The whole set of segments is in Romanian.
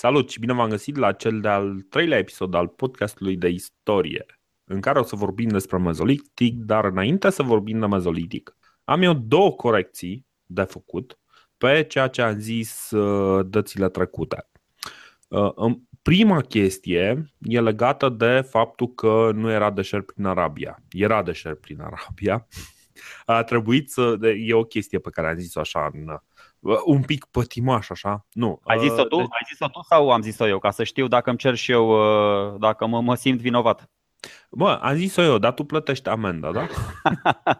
Salut și bine v-am găsit la cel de-al treilea episod al podcastului de istorie, în care o să vorbim despre mezolitic, dar înainte să vorbim de mezolitic, am eu două corecții de făcut pe ceea ce am zis uh, dățile trecute. Uh, prima chestie e legată de faptul că nu era deșert prin Arabia. Era deșert prin Arabia. A trebuit să. E o chestie pe care am zis-o așa în un pic pătimaș așa. Nu. Ai zis-o tu? Deci... Ai zis-o tu sau am zis-o eu? Ca să știu dacă îmi cer și eu, uh, dacă mă, mă simt vinovat. Bă, am zis-o eu, dar tu plătești amenda, da?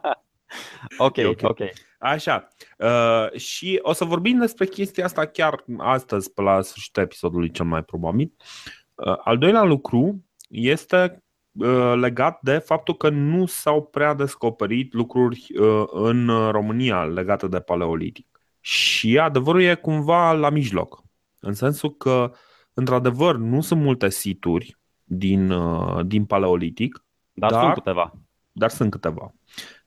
ok, ok. okay. Așa. Uh, și o să vorbim despre chestia asta chiar astăzi, pe la sfârșitul episodului cel mai probabil. Uh, al doilea lucru este uh, legat de faptul că nu s-au prea descoperit lucruri uh, în România legate de paleolitic. Și adevărul e cumva la mijloc. În sensul că, într-adevăr, nu sunt multe situri din, uh, din paleolitic. Dar, dar sunt câteva. Dar sunt câteva.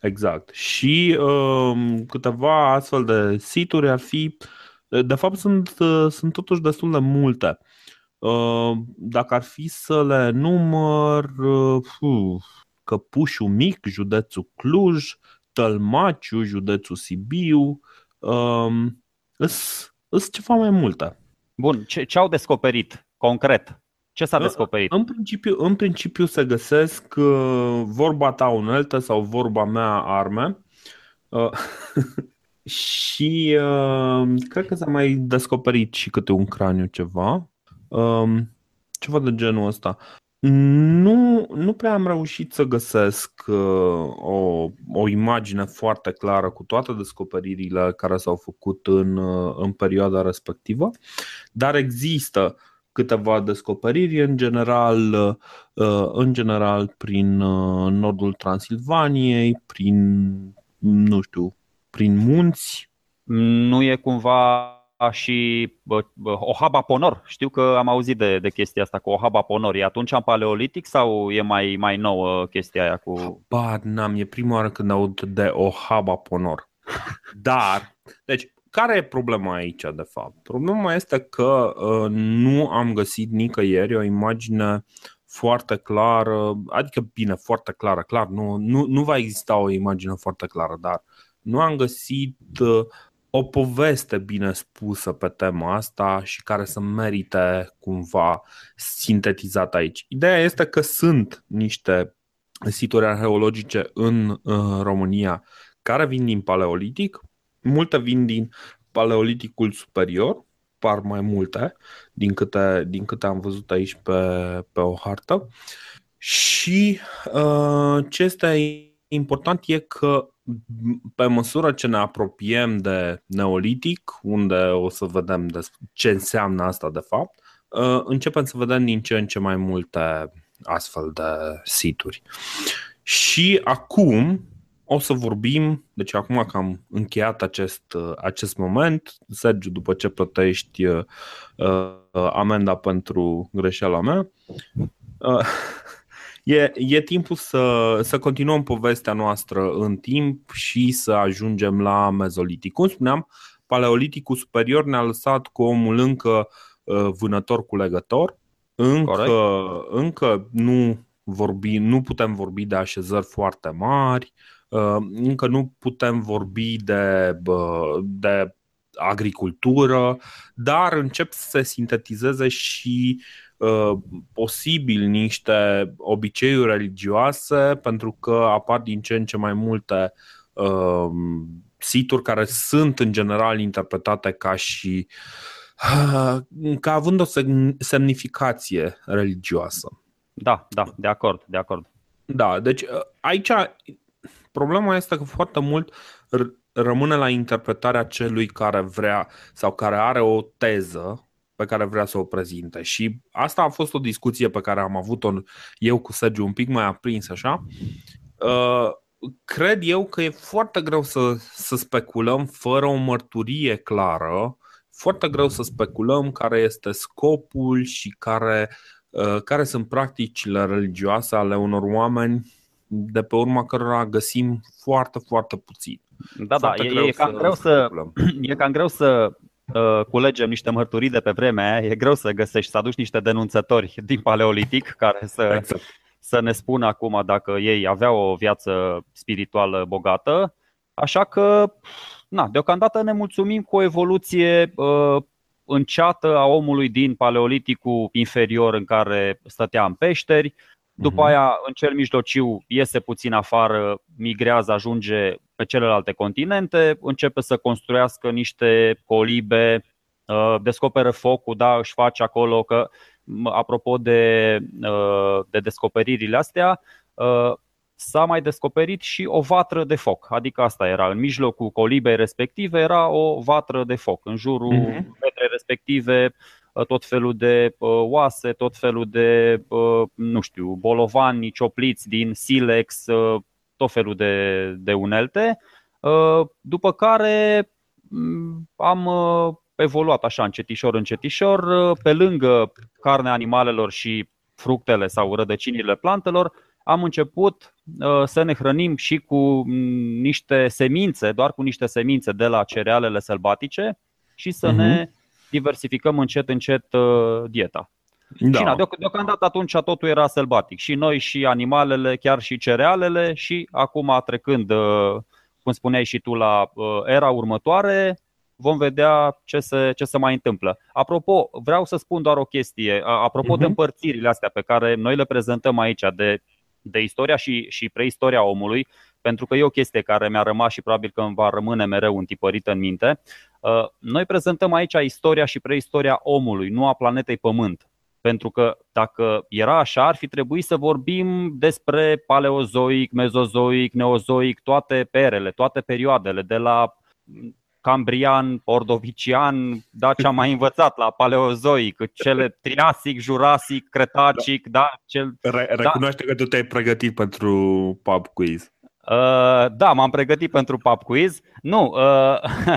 Exact. Și uh, câteva astfel de situri ar fi. De fapt, sunt, uh, sunt totuși destul de multe. Uh, dacă ar fi să le număr, uh, Căpușul Mic, județul Cluj, Tălmaciu, județul Sibiu, um, sunt ceva mai multe. Bun, ce, ce au descoperit concret? Ce s-a descoperit? În principiu, în principiu se găsesc uh, vorba ta unelte sau vorba mea arme. Uh, și uh, cred că s-a mai descoperit și câte un craniu ceva. Uh, ceva de genul ăsta. Nu, nu prea am reușit să găsesc uh, o, o imagine foarte clară cu toate descoperirile care s-au făcut în, uh, în perioada respectivă, dar există câteva descoperiri, în general, uh, în general prin uh, nordul Transilvaniei, prin, nu știu, prin munți. Nu e cumva și Ohaba Ponor. Știu că am auzit de, de chestia asta cu Ohaba Ponor. E atunci în paleolitic sau e mai, mai nouă chestia aia cu... Ba, n-am, e prima oară când aud de Ohaba Ponor. Dar, deci, care e problema aici, de fapt? Problema este că uh, nu am găsit nicăieri o imagine foarte clară, adică bine, foarte clară, clar, nu, nu, nu va exista o imagine foarte clară, dar nu am găsit uh, o poveste bine spusă pe tema asta și care să merite cumva sintetizat aici. Ideea este că sunt niște situri arheologice în, în România care vin din paleolitic, multe vin din paleoliticul superior, par mai multe din câte, din câte am văzut aici pe, pe o hartă. Și uh, ce este important e că pe măsură ce ne apropiem de neolitic, unde o să vedem ce înseamnă asta de fapt, uh, începem să vedem din ce în ce mai multe astfel de situri. Și acum o să vorbim, deci acum că am încheiat acest, uh, acest moment, Sergiu, după ce plătești uh, amenda pentru greșeala mea, uh, E, e timpul să, să continuăm povestea noastră în timp și să ajungem la mezolitic. Cum spuneam, paleoliticul superior ne-a lăsat cu omul încă uh, vânător cu legător, încă, încă nu, vorbi, nu putem vorbi de așezări foarte mari, uh, încă nu putem vorbi de, de agricultură, dar încep să se sintetizeze și Uh, posibil niște obiceiuri religioase pentru că apar din ce în ce mai multe uh, situri care sunt în general interpretate ca și uh, ca având o semnificație religioasă. Da, da, de acord, de acord. Da, deci uh, aici problema este că foarte mult rămâne la interpretarea celui care vrea sau care are o teză pe care vrea să o prezinte. Și asta a fost o discuție pe care am avut-o eu cu Sergiu un pic mai aprins așa. Uh, cred eu că e foarte greu să, să speculăm fără o mărturie clară, foarte greu să speculăm care este scopul și care, uh, care sunt practicile religioase ale unor oameni de pe urma cărora găsim foarte, foarte puțin. Da, da, e, e, cam greu să, e cam greu să uh, culegem niște mărturii de pe vremea aia, e greu să găsești, să aduci niște denunțători din paleolitic care să, exact. să ne spună acum dacă ei aveau o viață spirituală bogată. Așa că, na, deocamdată ne mulțumim cu o evoluție uh, înceată a omului din paleoliticul inferior în care stătea în peșteri, după mhm. aia, în cel mijlociu, iese puțin afară, migrează, ajunge pe celelalte continente, începe să construiască niște colibe, uh, descoperă focul, da, își face acolo că, apropo de, uh, de descoperirile astea, uh, s-a mai descoperit și o vatră de foc. Adică asta era, în mijlocul colibei respective era o vatră de foc. În jurul uh-huh. petrei respective tot felul de oase, tot felul de, nu știu, bolovani, ciopliți din silex, tot felul de, de unelte. După care am evoluat așa încetișor, încetișor, pe lângă carnea animalelor și fructele sau rădăcinile plantelor, am început să ne hrănim și cu niște semințe, doar cu niște semințe de la cerealele sălbatice și să uh-huh. ne diversificăm încet, încet uh, dieta. Da. Și na, deocamdată atunci totul era sălbatic. Și noi, și animalele, chiar și cerealele și acum trecând, uh, cum spuneai și tu, la uh, era următoare, vom vedea ce se, ce se mai întâmplă. Apropo, vreau să spun doar o chestie. Apropo uh-huh. de mhm. împărțirile astea pe care noi le prezentăm aici de, de istoria și, și preistoria omului, pentru că e o chestie care mi-a rămas și probabil că îmi va rămâne mereu întipărită în minte. Uh, noi prezentăm aici istoria și preistoria omului, nu a planetei Pământ. Pentru că dacă era așa, ar fi trebuit să vorbim despre paleozoic, mezozoic, neozoic, toate perele, toate perioadele, de la cambrian, ordovician, da, ce am mai învățat la paleozoic, cele triasic, jurasic, cretacic, da, da cel, Re- da. recunoaște da. că tu te-ai pregătit pentru pub quiz. Uh, da, m-am pregătit pentru pub quiz. Nu, uh,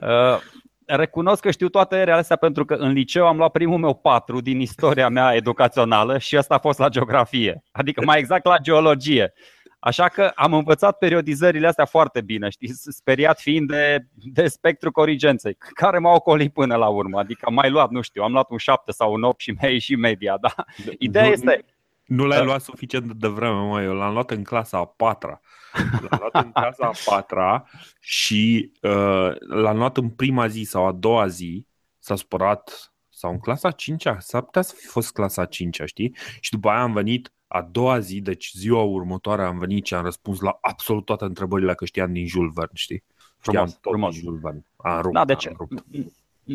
uh, recunosc că știu toate erele astea pentru că în liceu am luat primul meu patru din istoria mea educațională și asta a fost la geografie, adică mai exact la geologie. Așa că am învățat periodizările astea foarte bine, știi, speriat fiind de, de spectru corigenței, care m-au ocolit până la urmă. Adică am mai luat, nu știu, am luat un 7 sau un 8 și mi-a ieșit media, da? Ideea este... Nu l-ai luat suficient de vreme, mă, eu l-am luat în clasa a patra. L-am luat în clasa a patra și uh, l-am luat în prima zi sau a doua zi, s-a spărat, sau în clasa a cincea, s-ar putea să fi fost clasa a cincea, știi? Și după aia am venit a doua zi, deci ziua următoare am venit și am răspuns la absolut toate întrebările că știam din Jules Verne, știi? Frumos, tot frumos. Din Jules Verne. Am rupt, da, deci, am rupt.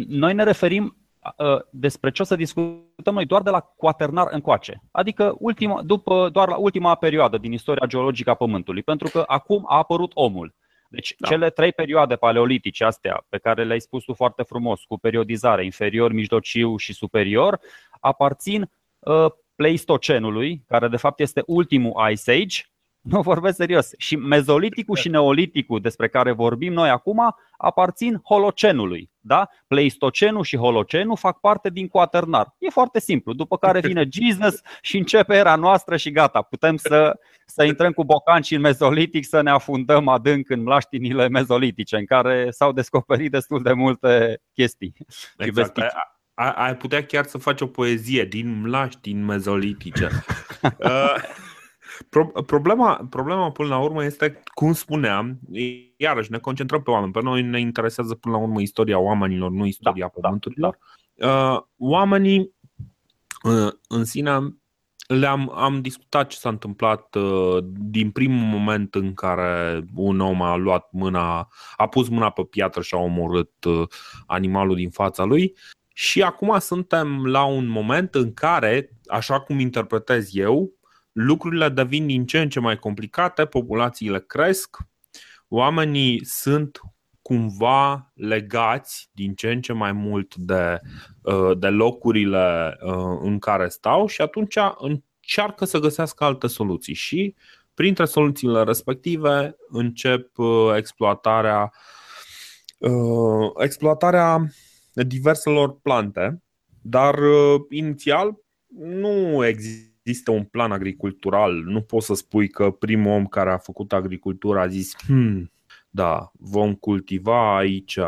noi ne referim despre ce o să discutăm noi doar de la quaternar încoace, adică ultima, după, doar la ultima perioadă din istoria geologică a Pământului, pentru că acum a apărut omul. Deci da. cele trei perioade paleolitice astea pe care le-ai spus tu foarte frumos, cu periodizare inferior, mijlociu și superior, aparțin uh, Pleistocenului, care de fapt este ultimul Ice Age, nu vorbesc serios. Și mezoliticul și neoliticul despre care vorbim noi acum aparțin holocenului. Da? Pleistocenul și holocenul fac parte din quaternar. E foarte simplu. După care vine Jesus și începe era noastră și gata. Putem să, să intrăm cu bocanci în mezolitic, să ne afundăm adânc în mlaștinile mezolitice, în care s-au descoperit destul de multe chestii. Exact. Ai putea chiar să faci o poezie din mlaștini mezolitice. uh, Problema, problema până la urmă este, cum spuneam, iarăși ne concentrăm pe oameni. Pe noi ne interesează până la urmă istoria oamenilor, nu istoria da, da pământurilor. Da, da. Oamenii uh, în sine le-am am discutat ce s-a întâmplat uh, din primul moment în care un om a luat mâna, a pus mâna pe piatră și a omorât uh, animalul din fața lui. Și acum suntem la un moment în care, așa cum interpretez eu, lucrurile devin din ce în ce mai complicate, populațiile cresc, oamenii sunt cumva legați din ce în ce mai mult de, uh, de locurile uh, în care stau și atunci încearcă să găsească alte soluții și printre soluțiile respective încep uh, exploatarea exploatarea diverselor plante, dar inițial nu există există un plan agricultural. Nu poți să spui că primul om care a făcut agricultura a zis hmm, da, vom cultiva aici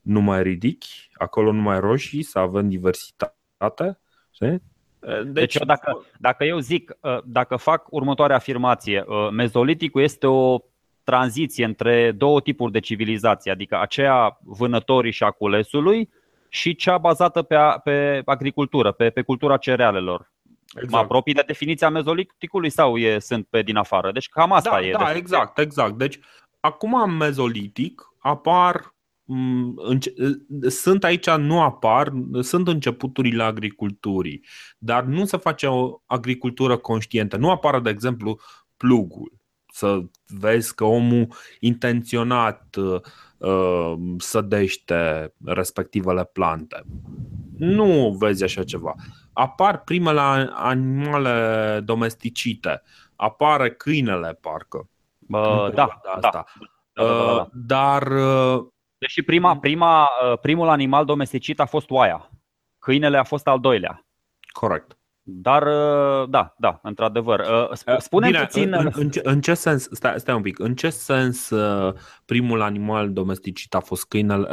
nu mai ridici, acolo nu mai roșii, să avem diversitate. Știi? Deci, deci eu dacă, dacă eu zic, dacă fac următoarea afirmație, mezoliticul este o tranziție între două tipuri de civilizație, adică aceea vânătorii și aculesului și cea bazată pe, pe agricultură, pe, pe cultura cerealelor. Exact. Mă apropii de definiția mezoliticului sau e, sunt pe din afară? Deci cam asta da, e. Da, exact, exact. Deci acum în mezolitic apar sunt aici, nu apar, sunt începuturile agriculturii, dar nu se face o agricultură conștientă. Nu apare, de exemplu, plugul. Să vezi că omul intenționat uh, sădește respectivele plante. Nu vezi așa ceva. Apar primele animale domesticite. Apare câinele, parcă. Bă, da, da, da, da, da, da, da. Dar uh, Deși prima, prima, uh, primul animal domesticit a fost oaia. Câinele a fost al doilea. Corect. Dar, uh, da, da, într-adevăr. Uh, spune puțin. În, în, ce, în ce sens, stai, stai un pic, în ce sens primul animal domesticit a fost câinele,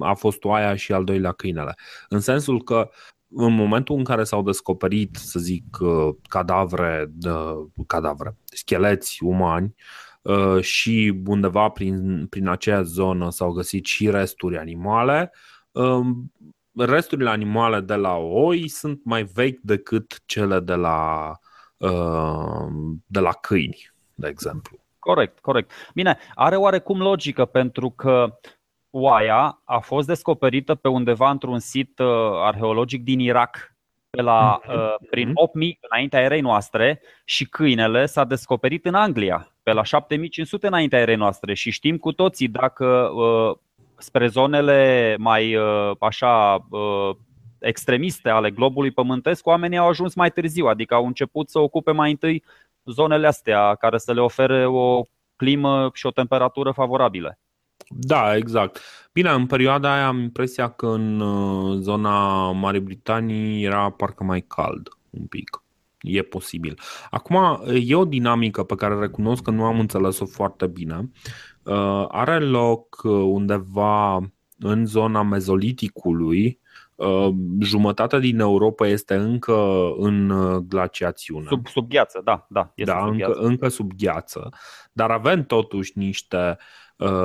a fost oaia și al doilea câinele? În sensul că în momentul în care s-au descoperit, să zic, cadavre, cadavre, scheleți umani, Uh, și undeva prin, prin acea zonă s-au găsit și resturi animale. Um, resturile animale de la oi sunt mai vechi decât cele de la, uh, de la câini, de exemplu. Corect, corect. Bine, are oarecum logică pentru că oaia a fost descoperită pe undeva într-un sit uh, arheologic din Irak pe la, mm-hmm. prin 8000 înaintea erei noastre și câinele s-a descoperit în Anglia pe la 7500 înaintea erei noastre și știm cu toții dacă uh, spre zonele mai uh, așa uh, extremiste ale globului pământesc, oamenii au ajuns mai târziu, adică au început să ocupe mai întâi zonele astea care să le ofere o climă și o temperatură favorabile. Da, exact. Bine, în perioada aia am impresia că în zona Marii Britanii era parcă mai cald un pic. E posibil. Acum, e o dinamică pe care recunosc că nu am înțeles-o foarte bine. Uh, are loc uh, undeva în zona mezoliticului. Uh, jumătate din Europa este încă în glaciațiune. Sub, sub gheață, da. da, este da sub încă, încă sub gheață. Dar avem totuși niște Uh,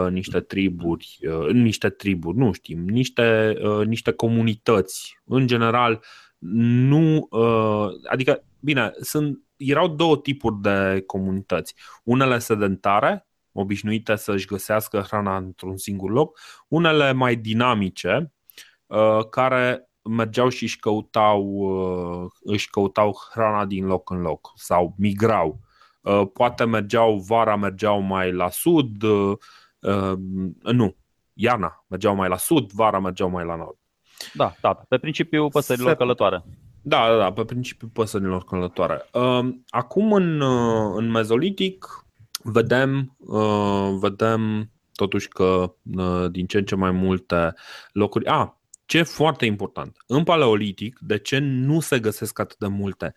niște triburi, uh, niște triburi, nu știm, niște, uh, niște comunități. În general, nu, uh, adică Bine, sunt, erau două tipuri de comunități. Unele sedentare, obișnuite să-și găsească hrana într-un singur loc, unele mai dinamice, uh, care mergeau și își căutau, uh, își căutau hrana din loc în loc sau migrau. Uh, poate mergeau, vara mergeau mai la sud, nu, iarna mergeau mai la sud, vara mergeau mai la nord. Da, da, pe principiu păsărilor Se... călătoare. Da, da, da, pe principiu păsărilor călătoare. Um, acum în, uh, în mezolitic vedem, uh, vedem totuși că uh, din ce în ce mai multe locuri. A, ce e foarte important. În paleolitic, de ce nu se găsesc atât de multe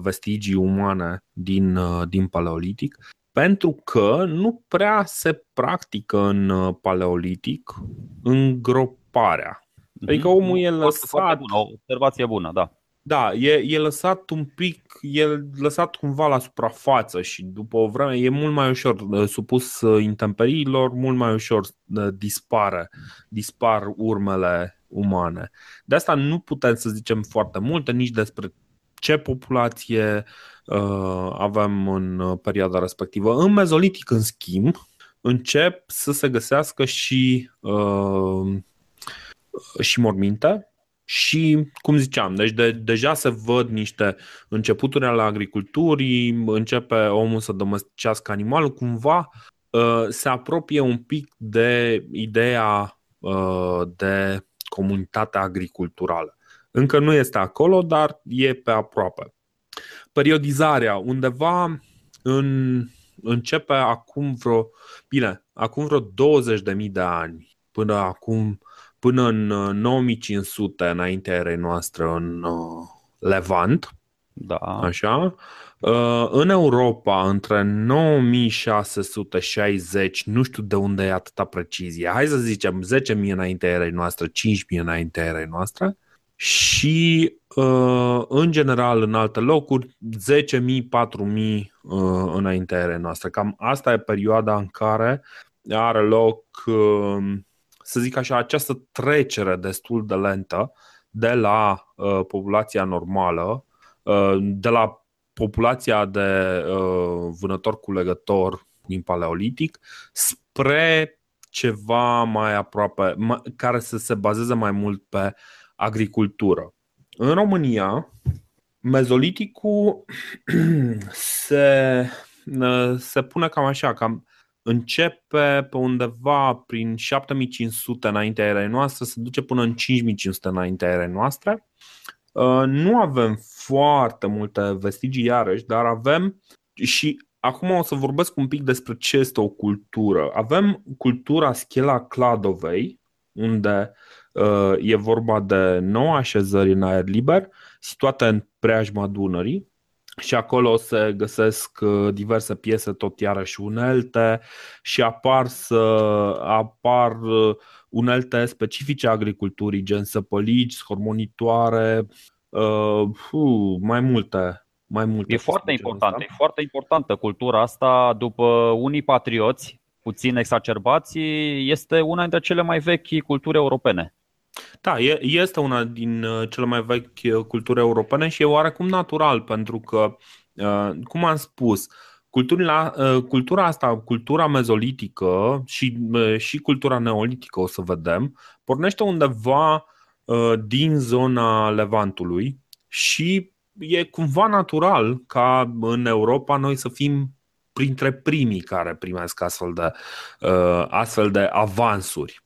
vestigii umane din, din paleolitic? Pentru că nu prea se practică în paleolitic îngroparea. Adică mhm. omul e lăsat... Bună, o observație bună, da. Da, e, e lăsat un pic, e lăsat cumva la suprafață și după o vreme e mult mai ușor uh, supus uh, intemperiilor, mult mai ușor uh, dispare, dispar urmele umane. De asta nu putem să zicem foarte multe nici despre ce populație uh, avem în perioada respectivă. În mezolitic, în schimb, încep să se găsească și, uh, și morminte și, cum ziceam, deci de, deja se văd niște începuturi ale agriculturii, începe omul să domesticească animalul, cumva uh, se apropie un pic de ideea uh, de comunitate agriculturală. Încă nu este acolo, dar e pe aproape. Periodizarea, undeva în, începe acum vreo, bine, acum vreo 20.000 de ani, până acum până în 9500 uh, înaintea erei noastre în uh, Levant. Da. Așa. Uh, în Europa, între 9660, nu știu de unde e atâta precizie, hai să zicem 10.000 înainte erei noastre, 5.000 înainte erei noastre, și uh, în general în alte locuri 10.000, 4.000 înainte erei noastre. Cam asta e perioada în care are loc, să zic așa, această trecere destul de lentă de la populația normală Uh, de la populația de uh, vânător-culegător din paleolitic spre ceva mai aproape, care să se bazeze mai mult pe agricultură. În România, mezoliticul se, uh, se pune cam așa, cam începe pe undeva prin 7500 înaintea erei noastre, se duce până în 5500 înaintea erei noastre Uh, nu avem foarte multe vestigii iarăși, dar avem și acum o să vorbesc un pic despre ce este o cultură. Avem cultura Schela Cladovei, unde uh, e vorba de nouă așezări în aer liber, situate în preajma Dunării, și acolo se găsesc uh, diverse piese tot iarăși unelte și apar să apar unelte specifice agriculturii, gen săpălici, hormonitoare, uh, uh, mai multe. Mai multe e foarte important, e foarte importantă cultura asta. După unii patrioți, puțin exacerbați, este una dintre cele mai vechi culturi europene. Da, este una din uh, cele mai vechi uh, culturi europene și e oarecum natural, pentru că, uh, cum am spus, Cultura, ă, cultura asta, cultura mezolitică și, ă, și cultura neolitică, o să vedem, pornește undeva ă, din zona Levantului și e cumva natural ca în Europa noi să fim printre primii care primesc astfel de, astfel de avansuri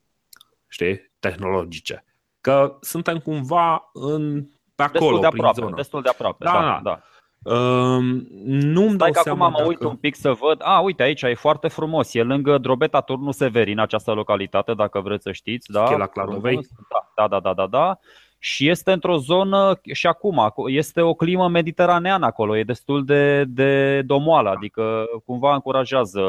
știi, tehnologice. Că suntem cumva în, pe acolo, destul de aproape, prin zonă. Destul de aproape, da, da. da. Ehm, nu-mi dau că seama acum mă uit dacă... un pic să văd. A, uite, aici e foarte frumos. E lângă Drobeta Turnu Severin, această localitate, dacă vreți să știți. Da, la Cladovei. Da, da, da, da, da. Și este într-o zonă, și acum, este o climă mediteraneană acolo, e destul de, de domoală, adică cumva încurajează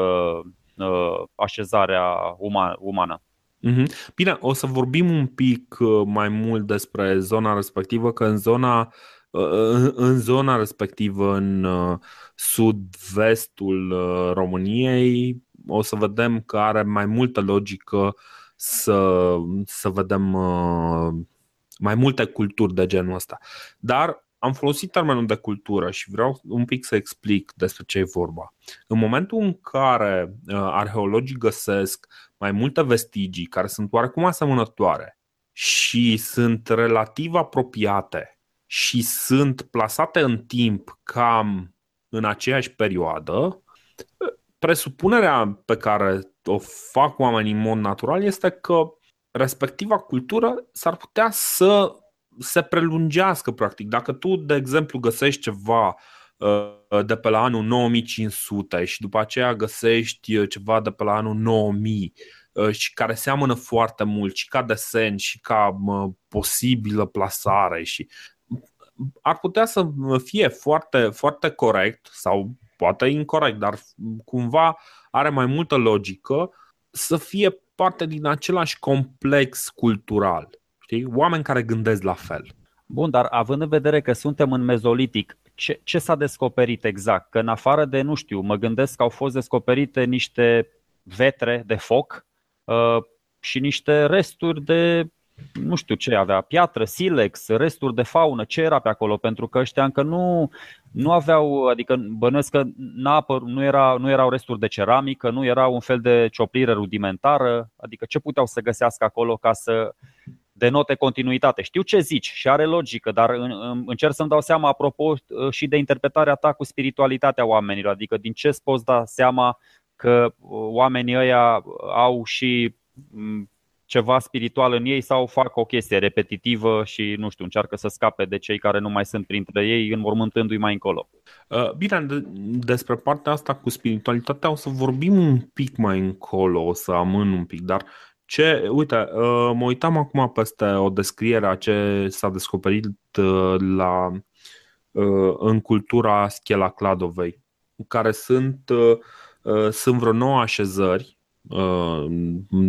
uh, așezarea uman, umană. Mhm. Bine, o să vorbim un pic uh, mai mult despre zona respectivă, că în zona uh, în zona respectivă, în uh, sud-vestul uh, României, o să vedem că are mai multă logică să, să vedem uh, mai multe culturi de genul ăsta. Dar am folosit termenul de cultură și vreau un pic să explic despre ce e vorba. În momentul în care arheologii găsesc mai multe vestigii care sunt oarecum asemănătoare și sunt relativ apropiate și sunt plasate în timp cam în aceeași perioadă, presupunerea pe care o fac oamenii în mod natural este că respectiva cultură s-ar putea să se prelungească practic. Dacă tu, de exemplu, găsești ceva uh, de pe la anul 9500 și după aceea găsești uh, ceva de pe la anul 9000 uh, și care seamănă foarte mult și ca desen și ca posibilă plasare și ar putea să fie foarte, foarte corect sau poate incorrect, dar cumva are mai multă logică să fie parte din același complex cultural. Știi? Oameni care gândesc la fel. Bun, dar având în vedere că suntem în mezolitic, ce, ce s-a descoperit exact? Că în afară de, nu știu, mă gândesc că au fost descoperite niște vetre de foc uh, și niște resturi de nu știu ce avea, piatră, silex, resturi de faună, ce era pe acolo, pentru că ăștia încă nu, nu aveau, adică bănuiesc că nu, era, nu erau resturi de ceramică, nu era un fel de cioplire rudimentară, adică ce puteau să găsească acolo ca să denote continuitate. Știu ce zici și are logică, dar încerc să-mi dau seama apropo și de interpretarea ta cu spiritualitatea oamenilor, adică din ce îți poți da seama că oamenii ăia au și ceva spiritual în ei sau fac o chestie repetitivă și, nu știu, încearcă să scape de cei care nu mai sunt printre ei, înmormântându-i mai încolo. Uh, bine, despre partea asta cu spiritualitatea o să vorbim un pic mai încolo, o să amân un pic, dar ce, uite, uh, mă uitam acum peste o descriere a ce s-a descoperit uh, la în cultura Schela Cladovei, care sunt, sunt vreo nouă așezări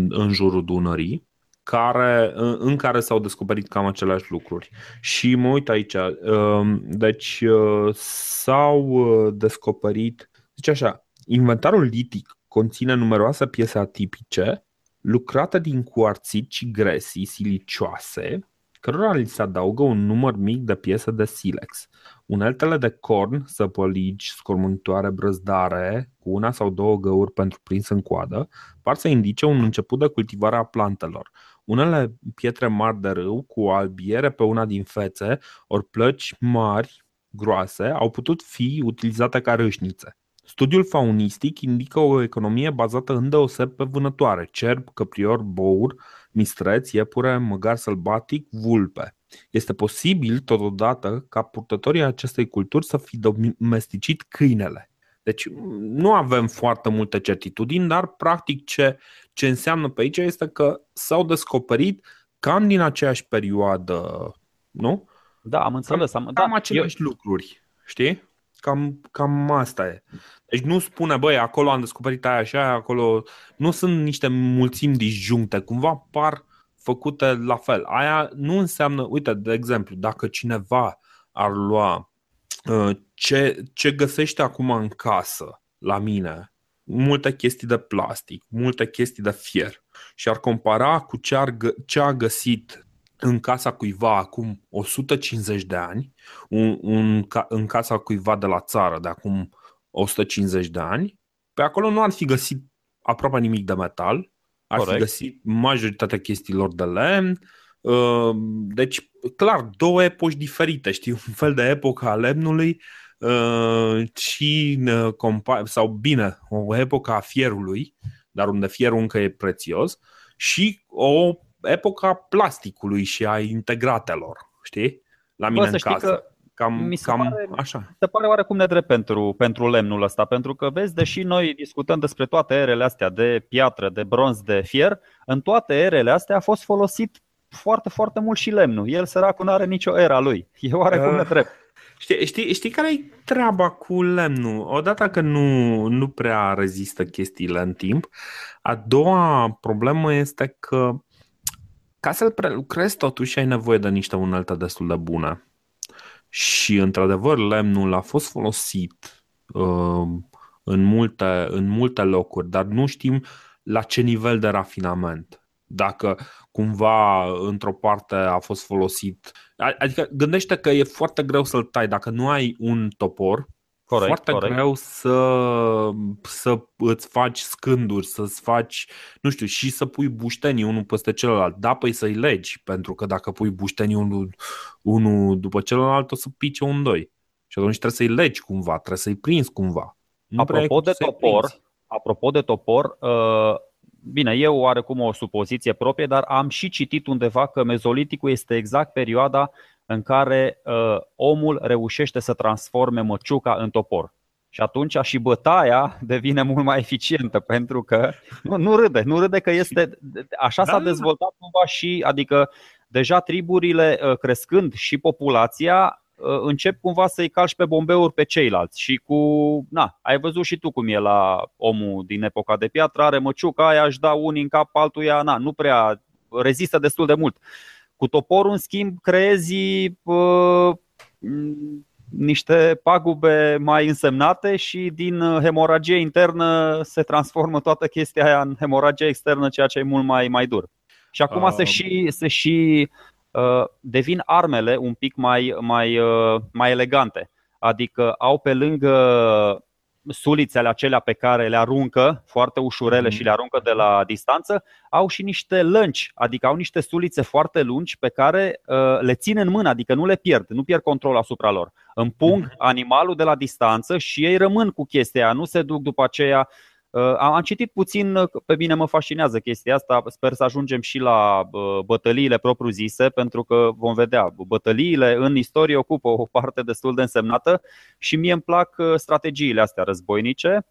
în jurul Dunării care, în care s-au descoperit cam aceleași lucruri. Și mă uit aici, deci s-au descoperit, zice așa, inventarul litic conține numeroase piese atipice lucrate din cuarțit și gresii silicioase, cărora li se adaugă un număr mic de piese de silex. Uneltele de corn, săpăligi, scormântoare, brăzdare, cu una sau două găuri pentru prins în coadă, par să indice un început de cultivare a plantelor. Unele pietre mari de râu, cu albiere pe una din fețe, ori plăci mari, groase, au putut fi utilizate ca râșnițe. Studiul faunistic indică o economie bazată îndeoseb pe vânătoare, cerb, căprior, bour, mistreț, iepure, măgar sălbatic, vulpe. Este posibil, totodată, ca purtătorii acestei culturi să fi domesticit câinele. Deci nu avem foarte multe certitudini, dar practic ce, ce înseamnă pe aici este că s-au descoperit cam din aceeași perioadă, nu? Da, am înțeles. Am, cam da, aceleași eu... lucruri, știi? Cam, cam asta e. Deci nu spune, băi, acolo am descoperit aia și aia, acolo... Nu sunt niște mulțimi disjuncte, cumva par făcute la fel. Aia nu înseamnă, uite, de exemplu, dacă cineva ar lua uh, ce, ce găsește acum în casă la mine, multe chestii de plastic, multe chestii de fier și ar compara cu ce, ar, ce a găsit în casa cuiva acum 150 de ani, un, un, în casa cuiva de la țară de acum 150 de ani, pe acolo nu ar fi găsit aproape nimic de metal, ar Corect. fi găsit majoritatea chestiilor de lemn. Uh, deci, clar, două epoci diferite, știi, un fel de epoca a lemnului uh, și uh, sau bine, o epoca a fierului, dar unde fierul încă e prețios, și o epoca plasticului și a integratelor, știi? La mine Bă, în casă. Că cam, mi se cam pare, așa. Se pare oarecum nedrept pentru, pentru lemnul ăsta, pentru că vezi, deși noi discutăm despre toate erele astea de piatră, de bronz, de fier, în toate erele astea a fost folosit foarte, foarte mult și lemnul. El săracul nu are nicio era lui. E oarecum uh. nedrept. Știi, știi, știi care e treaba cu lemnul? Odată că nu, nu prea rezistă chestiile în timp, a doua problemă este că ca să-l prelucrezi totuși ai nevoie de niște unelte destul de bune. Și într-adevăr lemnul a fost folosit uh, în, multe, în multe locuri, dar nu știm la ce nivel de rafinament. Dacă cumva într-o parte a fost folosit. Adică gândește că e foarte greu să-l tai dacă nu ai un topor Corect, foarte corect. greu să, să îți faci scânduri, să-ți faci, nu știu, și să pui buștenii unul peste celălalt. Da, păi să-i legi, pentru că dacă pui buștenii unul, unul după celălalt, o să pice un doi. Și atunci trebuie să-i legi cumva, trebuie să-i prinzi cumva. Nu apropo de topor, apropo de topor, uh, bine, eu oarecum o supoziție proprie, dar am și citit undeva că mezoliticul este exact perioada în care uh, omul reușește să transforme măciuca în topor. Și atunci și bătaia devine mult mai eficientă pentru că nu, nu râde, nu râde că este așa s-a da, da, da. dezvoltat cumva și adică deja triburile uh, crescând și populația uh, încep cumva să-i calci pe bombeuri pe ceilalți și cu, na, ai văzut și tu cum e la omul din epoca de piatră, are măciuca aia, își da unii în cap, altuia, na, nu prea rezistă destul de mult. Cu toporul, în schimb, creezi uh, niște pagube mai însemnate și din hemoragie internă se transformă toată chestia aia în hemoragie externă, ceea ce e mult mai, mai dur. Și acum uh. se și, se și uh, devin armele un pic mai, mai, uh, mai elegante. Adică au pe lângă sulițele acelea pe care le aruncă foarte ușurele și le aruncă de la distanță, au și niște lănci, adică au niște sulițe foarte lungi pe care uh, le țin în mână, adică nu le pierd, nu pierd control asupra lor. Împung animalul de la distanță și ei rămân cu chestia aia, nu se duc după aceea Uh, am citit puțin, uh, pe mine mă fascinează chestia asta, sper să ajungem și la uh, bătăliile propriu-zise, pentru că vom vedea, bătăliile în istorie ocupă o parte destul de însemnată și mie îmi plac strategiile astea războinice.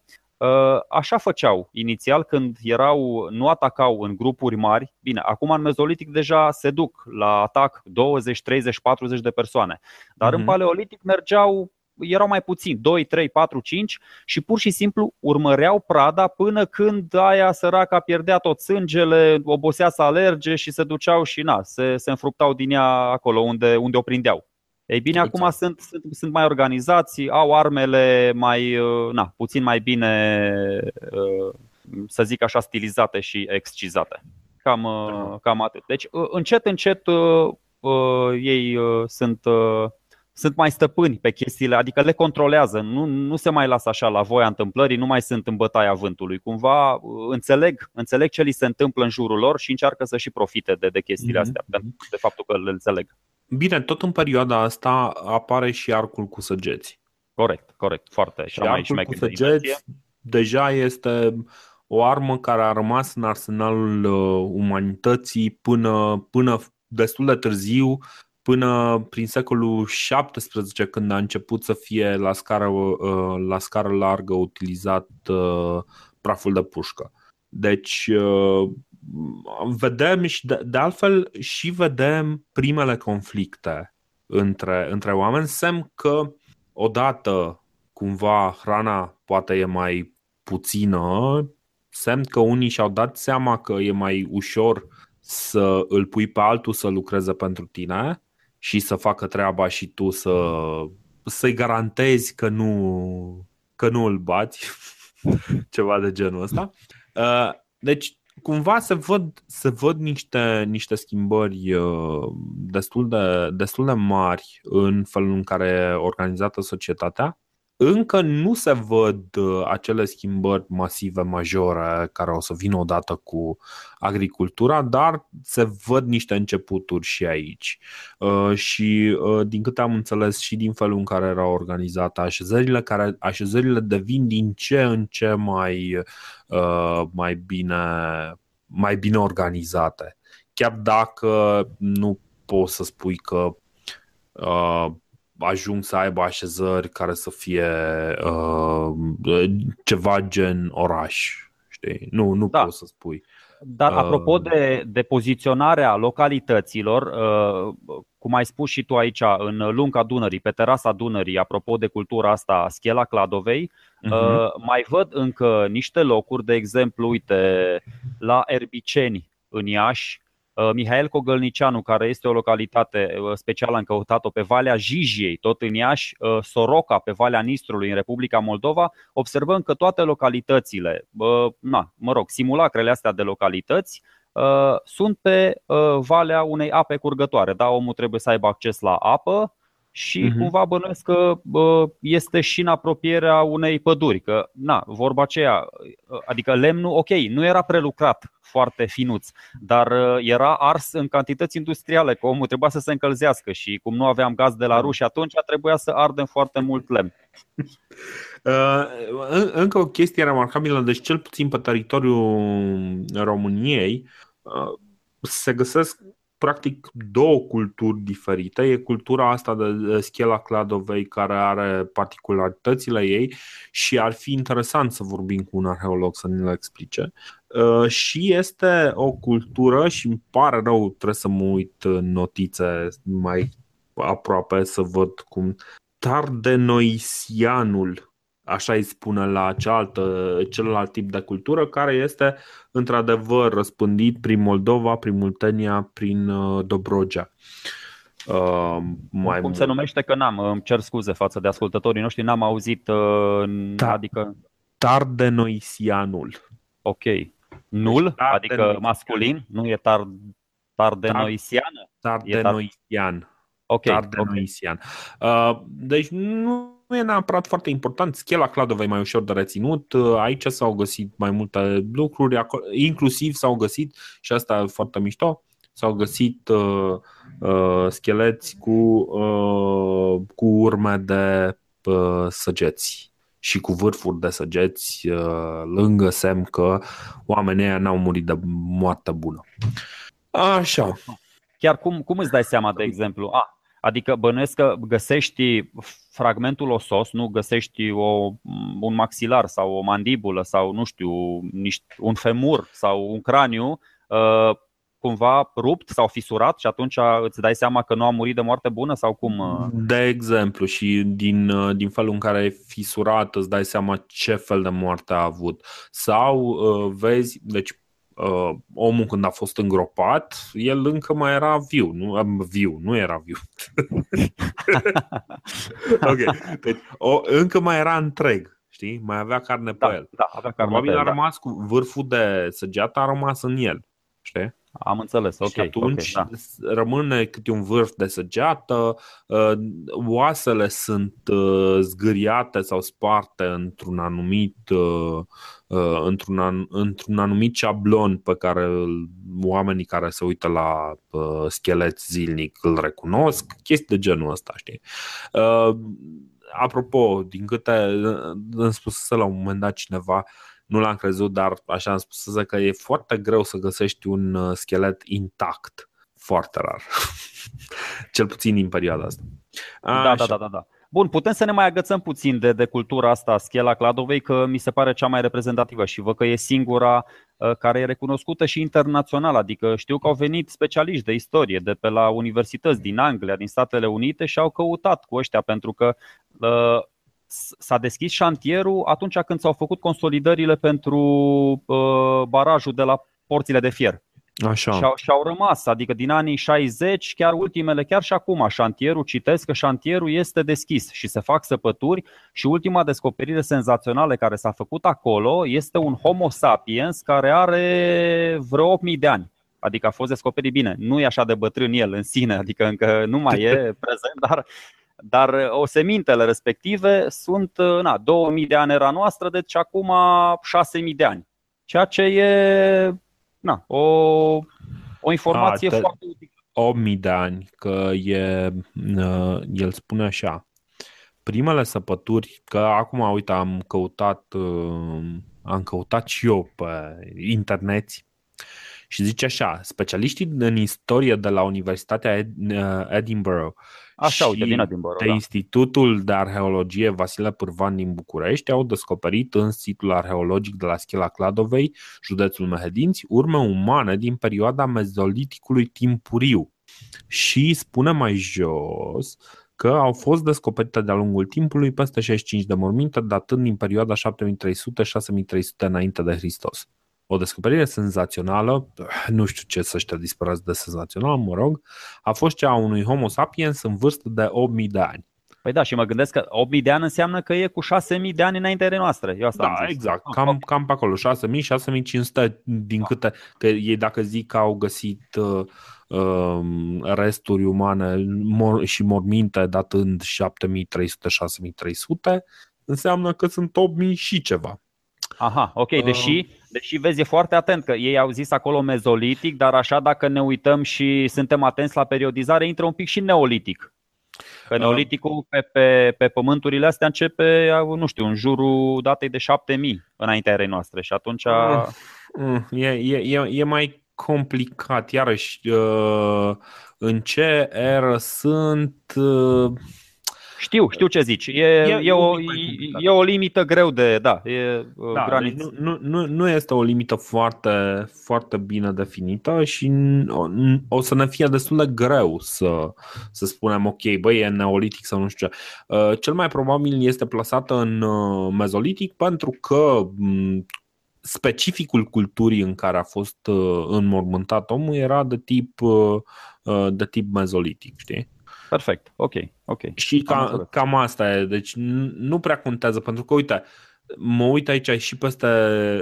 Așa făceau inițial când erau, nu atacau în grupuri mari. Bine, acum în mezolitic deja se duc la atac 20, 30, 40 de persoane. Dar mm-hmm. în mhm. paleolitic mergeau erau mai puțini, 2, 3, 4, 5 și pur și simplu urmăreau prada până când aia săraca pierdea tot sângele, obosea să alerge și se duceau și na, se, se înfructau din ea acolo unde, unde o prindeau. Ei bine, exact. acum sunt, sunt, sunt mai organizați, au armele mai, uh, na, puțin mai bine, uh, să zic așa, stilizate și excizate. Cam, uh, cam atât. Deci, încet, încet, ei sunt sunt mai stăpâni pe chestiile, adică le controlează, nu, nu se mai lasă așa la voia întâmplării, nu mai sunt în bătaia vântului. Cumva uh, înțeleg, înțeleg ce li se întâmplă în jurul lor și încearcă să și profite de, de chestiile mm-hmm. astea, de faptul că le înțeleg. Bine, tot în perioada asta apare și arcul cu săgeți. Corect, corect, foarte. Și arcul cu săgeți deja este o armă care a rămas în arsenalul uh, umanității până, până destul de târziu până prin secolul XVII, când a început să fie la scară, uh, la scară largă utilizat uh, praful de pușcă. Deci, uh, vedem și de, de altfel și vedem primele conflicte între, între oameni, semn că odată cumva hrana poate e mai puțină, semn că unii și-au dat seama că e mai ușor să îl pui pe altul să lucreze pentru tine și să facă treaba și tu să, să-i garantezi că nu, că nu îl bați, ceva de genul ăsta. Uh, deci, cumva se văd, se văd niște, niște schimbări uh, destul de, destul de mari în felul în care e organizată societatea încă nu se văd uh, acele schimbări masive majore care o să vină odată cu agricultura, dar se văd niște începuturi și aici. Uh, și uh, din câte am înțeles și din felul în care erau organizate așezările, care așezările devin din ce în ce mai, mai bine mai bine organizate. Chiar dacă nu poți să spui că ajung să aibă așezări care să fie uh, ceva gen oraș. Știi? Nu, nu da. poți să spui. Dar uh, apropo de, de poziționarea localităților, uh, cum ai spus și tu aici, în lunga Dunării, pe terasa Dunării, apropo de cultura asta, Schela Cladovei, uh-huh. mai văd încă niște locuri, de exemplu, uite, la Erbiceni, în Iași, Uh, Mihail Cogălnicianu, care este o localitate uh, specială, am căutat-o pe Valea Jijiei, tot în Iași, uh, Soroca, pe Valea Nistrului, în Republica Moldova, observăm că toate localitățile, na, mă rog, simulacrele astea de localități, sunt pe valea unei ape curgătoare. Da, omul trebuie să aibă acces la apă, și uh-huh. cumva bănuiesc că este și în apropierea unei păduri. Că, na, vorba aceea, adică lemnul, ok, nu era prelucrat foarte finuț, dar uh, era ars în cantități industriale, că omul trebuia să se încălzească și cum nu aveam gaz de la da. ruși atunci, trebuia să ardem foarte mult lemn. Uh, încă o chestie remarcabilă, deci cel puțin pe teritoriul României uh, se găsesc practic două culturi diferite. E cultura asta de schela Cladovei care are particularitățile ei și ar fi interesant să vorbim cu un arheolog să ne le explice. Uh, și este o cultură și îmi pare rău, trebuie să mă uit în notițe mai aproape să văd cum Tardenoisianul așa îi spune la cealaltă, celălalt tip de cultură, care este într-adevăr răspândit prin Moldova, prin Multenia, prin uh, Dobrogea. Uh, mai Cum se numește că n-am, îmi cer scuze față de ascultătorii noștri, n-am auzit, uh, da. adică... Tardenoisianul. Ok. Nul, deci, adică masculin, nu e tar, tardenoisiană? Tardenoisian. Ok. Tardenoisian. Okay. Uh, deci nu nu e neapărat foarte important. Schela Cladova e mai ușor de reținut. Aici s-au găsit mai multe lucruri, inclusiv s-au găsit, și asta e foarte mișto, s-au găsit uh, uh, scheleți cu, uh, cu urme de uh, săgeți și cu vârfuri de săgeți uh, lângă semn că oamenii ăia n-au murit de moarte bună. Așa. Chiar cum, cum îți dai seama, de exemplu? Ah, Adică bănuiesc că găsești fragmentul osos, nu găsești o, un maxilar sau o mandibulă sau nu știu, un femur sau un craniu uh, cumva rupt sau fisurat și atunci îți dai seama că nu a murit de moarte bună sau cum? Uh? De exemplu și din, uh, din felul în care e fisurat îți dai seama ce fel de moarte a avut. Sau uh, vezi, deci uh, omul când a fost îngropat, el încă mai era viu, nu viu, nu era viu. ok, deci o, încă mai era întreg, știi? Mai avea carne da, pe el. Da, avea carne Probabil pe el, a rămas da. cu vârful de săgeată a rămas în el, știi? Am înțeles, ok. Și atunci okay, da. rămâne câte un vârf de săgeată, uh, oasele sunt uh, zgâriate sau sparte într-un anumit, uh, într-un, într-un anumit șablon pe care oamenii care se uită la schelet zilnic îl recunosc, chestii de genul ăsta, știi? Apropo, din câte îmi spusese la un moment dat cineva, nu l-am crezut, dar așa am spus că e foarte greu să găsești un uh, schelet intact. Foarte rar. Cel puțin în perioada asta. Da, da, da, da, da. Bun, putem să ne mai agățăm puțin de, de cultura asta, schela Cladovei, că mi se pare cea mai reprezentativă și văd că e singura uh, care e recunoscută și internațional. Adică știu că au venit specialiști de istorie de pe la universități din Anglia, din Statele Unite și au căutat cu ăștia pentru că uh, s-a deschis șantierul atunci când s-au făcut consolidările pentru uh, barajul de la porțile de fier. Așa. Și, au, și au rămas, adică din anii 60, chiar ultimele, chiar și acum, șantierul, citesc că șantierul este deschis și se fac săpături și ultima descoperire senzațională care s-a făcut acolo este un Homo sapiens care are vreo 8000 de ani. Adică a fost descoperit bine. Nu e așa de bătrân el în sine, adică încă nu mai e prezent, dar dar uh, osemintele respective sunt uh, na, 2000 de ani era noastră, deci acum 6000 de ani. Ceea ce e na, o, o informație A, foarte utilă. 8000 de ani, că e, uh, el spune așa, primele săpături, că acum, uite, am căutat, am căutat și eu pe internet și zice așa, specialiștii în istorie de la Universitatea Edinburgh Așa, și uite, din Edinburgh, de da. Institutul de Arheologie Vasile Pârvan din București au descoperit în situl arheologic de la Schela Cladovei, județul Mehedinți, urme umane din perioada mezoliticului timpuriu. Și spune mai jos că au fost descoperite de-a lungul timpului peste 65 de morminte, datând din perioada 7300-6300 înainte de Hristos o descoperire senzațională, nu știu ce să te disperați de senzațional, mă rog, a fost cea a unui Homo sapiens în vârstă de 8000 de ani. Păi da, și mă gândesc că 8000 de ani înseamnă că e cu 6000 de ani înainte de noastre. Eu asta da, am zis. exact. Ah, cam, cam pe acolo, 6000, 6500 din da. câte, că ei dacă zic că au găsit uh, uh, resturi umane mor, și morminte datând 7300, 6300, înseamnă că sunt 8000 și ceva. Aha, ok, deși, uh. Deși vezi, e foarte atent că ei au zis acolo mezolitic, dar așa dacă ne uităm și suntem atenți la periodizare, intră un pic și neolitic. Că uh. neoliticul pe, pe, pe pământurile astea începe, nu știu, în jurul datei de 7000 înaintea erei noastre și atunci... Uh, e, e, e mai complicat, iarăși, în ce eră sunt știu, știu ce zici. E, e, e, o, e o limită greu de. Da, e uh, da, deci nu, nu, nu, nu este o limită foarte, foarte bine definită și o, o să ne fie destul de greu să, să spunem, ok, băi, e neolitic sau nu știu ce. Uh, cel mai probabil este plasată în uh, mezolitic pentru că mm, specificul culturii în care a fost înmormântat omul era de tip, de tip mezolitic, știi? Perfect, ok, ok. Și cam, cam asta e, deci nu prea contează, pentru că, uite, mă uit aici și peste,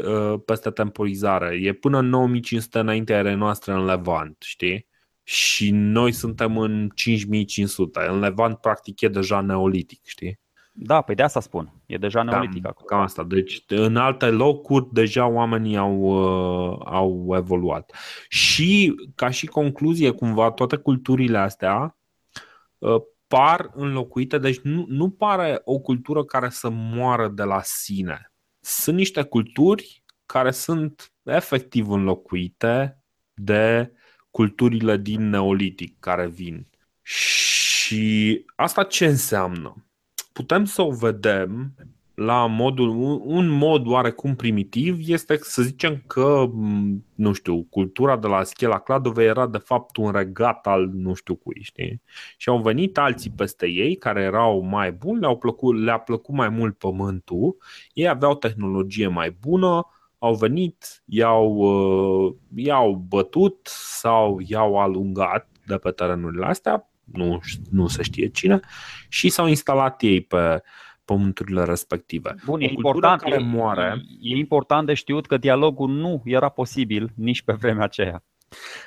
uh, peste temporizare. E până în 9500 înaintea erei noastre în Levant, știi? Și noi suntem în 5500. În Levant, practic, e deja neolitic, știi? Da, păi de asta spun. E deja neolitic cam, acolo. Cam asta. Deci, în alte locuri, deja oamenii au, uh, au evoluat. Și, ca și concluzie, cumva, toate culturile astea Uh, par înlocuite, deci nu, nu pare o cultură care să moară de la sine. Sunt niște culturi care sunt efectiv înlocuite de culturile din neolitic care vin. Și Și asta ce înseamnă? Putem să o vedem la modul, un mod oarecum primitiv este să zicem că, nu știu, cultura de la Schela Cladove era de fapt un regat al nu știu cui, știi? Și au venit alții peste ei care erau mai buni, le-au plăcut, le-a plăcut mai mult pământul, ei aveau tehnologie mai bună, au venit, i-au, uh, i-au bătut sau i-au alungat de pe terenurile astea, nu, nu se știe cine, și s-au instalat ei pe, pământurile respective. Bun, e important, care moare, e important de știut că dialogul nu era posibil nici pe vremea aceea.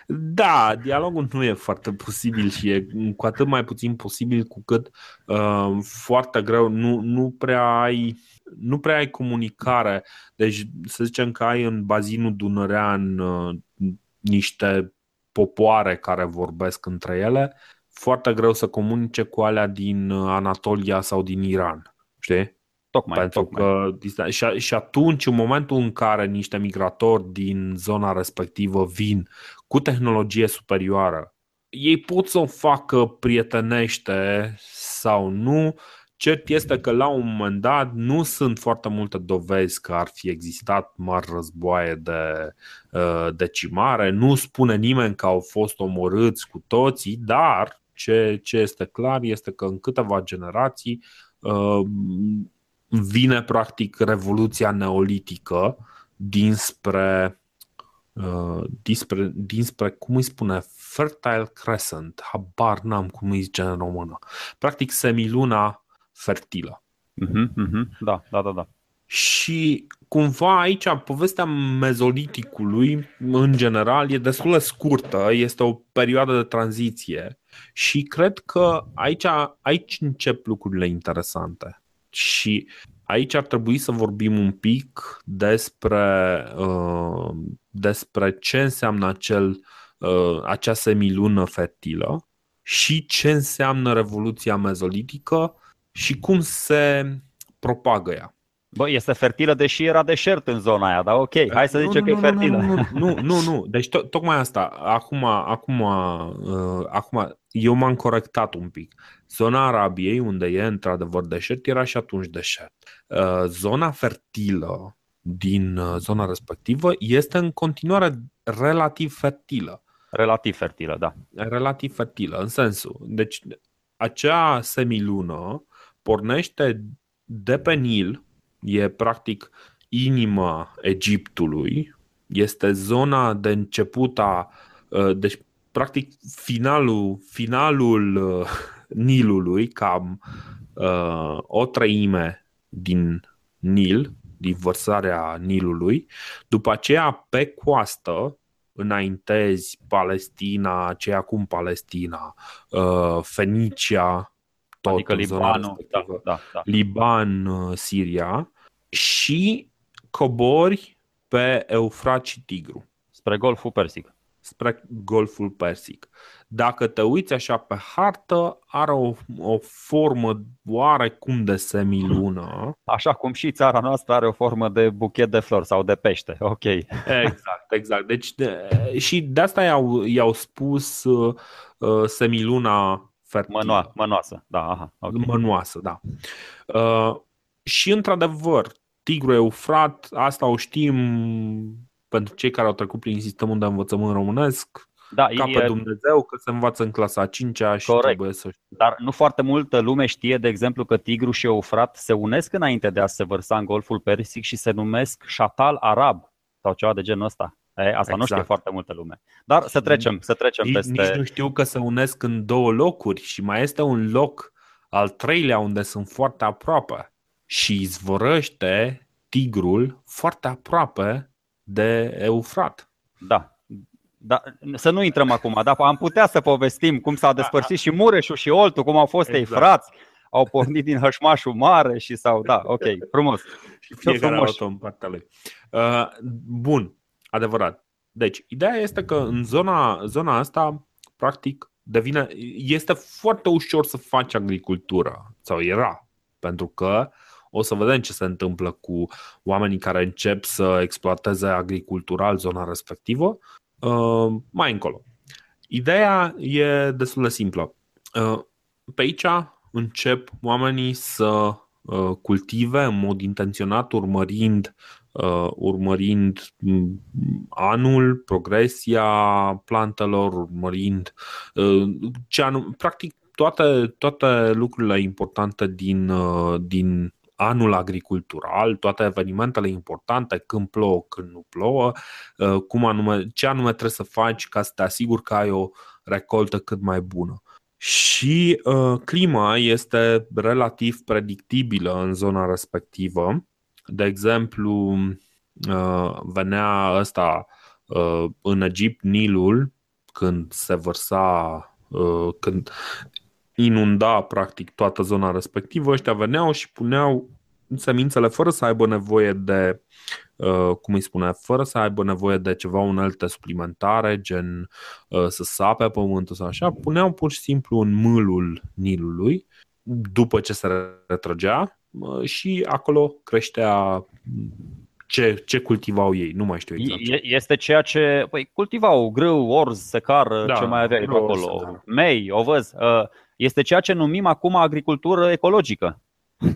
Da, dialogul nu e foarte posibil și e cu atât mai puțin posibil cu cât uh, foarte greu, nu, nu prea ai nu prea ai comunicare. Deci să zicem că ai în bazinul dunărean uh, niște popoare care vorbesc între ele, foarte greu să comunice cu alea din uh, Anatolia sau din Iran. Știi? Tocmai, Pentru tocmai. că și, și atunci, în momentul în care niște migratori din zona respectivă vin cu tehnologie superioară, ei pot să o facă prietenește sau nu. Cert este că la un moment dat nu sunt foarte multe dovezi că ar fi existat mari războaie de uh, decimare, nu spune nimeni că au fost omorâți cu toții, dar ce, ce este clar este că în câteva generații Uh, vine practic revoluția neolitică dinspre, uh, dinspre, dinspre cum îi spune, Fertile Crescent, habar n-am cum îi zice în română. Practic semiluna fertilă. Uh-huh, uh-huh. Da, da, da, da. Și cumva aici povestea mezoliticului în general e destul de scurtă, este o perioadă de tranziție și cred că aici, aici încep lucrurile interesante. Și aici ar trebui să vorbim un pic despre, uh, despre ce înseamnă acel, uh, acea semilună fertilă și ce înseamnă revoluția mezolitică și cum se propagă ea. Bă, este fertilă deși era deșert în zona aia, dar ok, hai să zicem nu, că nu, e fertilă. Nu, nu, nu, nu, nu. deci to- tocmai asta, acum, acum, uh, acum eu m-am corectat un pic. Zona Arabiei, unde e într-adevăr deșert, era și atunci deșert. Uh, zona fertilă din uh, zona respectivă este în continuare relativ fertilă. Relativ fertilă, da. Relativ fertilă, în sensul. Deci, acea semilună pornește de pe Nil, e practic inima Egiptului, este zona de început a. Uh, deci, practic, finalul, finalul uh, Nilului, cam uh, o treime din Nil, din vărsarea Nilului. După aceea, pe coastă, înaintezi Palestina, ce acum Palestina, Fenicia, tot adică Libanul, da, da, da. Liban, uh, Siria și cobori pe Eufrat și Tigru. Spre Golful Persic. Spre Golful Persic. Dacă te uiți așa pe hartă, are o, o formă oarecum de semilună. Așa cum și țara noastră are o formă de buchet de flori sau de pește. Ok. Exact, exact. Deci, de, și de asta i-au, i-au spus uh, uh semiluna fertilă. Mănoa, mănoasă, da. Aha, okay. Mănoasă, da. Uh, și într-adevăr, Tigru Eufrat, asta o știm pentru cei care au trecut prin sistemul de învățământ românesc, da, ca e... pe Dumnezeu, că se învață în clasa 5 și Corect. trebuie să știu. Dar nu foarte multă lume știe, de exemplu, că Tigru și Eufrat se unesc înainte de a se vărsa în Golful Persic și se numesc Șatal Arab sau ceva de genul ăsta. E, asta exact. nu știe exact. foarte multă lume. Dar să trecem, să trecem nici, peste... Nici nu știu că se unesc în două locuri și mai este un loc al treilea unde sunt foarte aproape și izvorăște tigrul foarte aproape de Eufrat. Da, da, să nu intrăm acum, dar am putea să povestim cum s-a despărțit și Mureșul și Oltu, cum au fost exact. ei frați, au pornit din hășmașul mare și sau da, ok, frumos. Și fiecare frumos. în partea lui. Uh, bun, Adevărat. Deci, ideea este că în zona, zona asta, practic, devine, este foarte ușor să faci agricultură, sau era, pentru că o să vedem ce se întâmplă cu oamenii care încep să exploateze agricultural zona respectivă uh, mai încolo. Ideea e destul de simplă. Uh, pe aici încep oamenii să cultive în mod intenționat, urmărind uh, urmărind anul, progresia plantelor, urmărind uh, ce anum, practic toate, toate lucrurile importante din, uh, din anul agricultural, toate evenimentele importante, când plouă, când nu plouă, uh, cum anume, ce anume trebuie să faci ca să te asiguri că ai o recoltă cât mai bună. Și uh, clima este relativ predictibilă în zona respectivă de exemplu, uh, venea ăsta uh, în Egipt Nilul când se vărsa, uh, când inunda practic toată zona respectivă, ăștia veneau și puneau semințele fără să aibă nevoie de, cum îi spune, fără să aibă nevoie de ceva unelte suplimentare, gen să sape pământul sau așa, puneau pur și simplu în mâlul Nilului după ce se retrăgea și acolo creștea ce, ce cultivau ei, nu mai știu exact. Este ceea ce păi, cultivau grâu, orz, secar, da, ce mai aveai acolo, da. mei, ovăz. Uh, este ceea ce numim acum agricultură ecologică.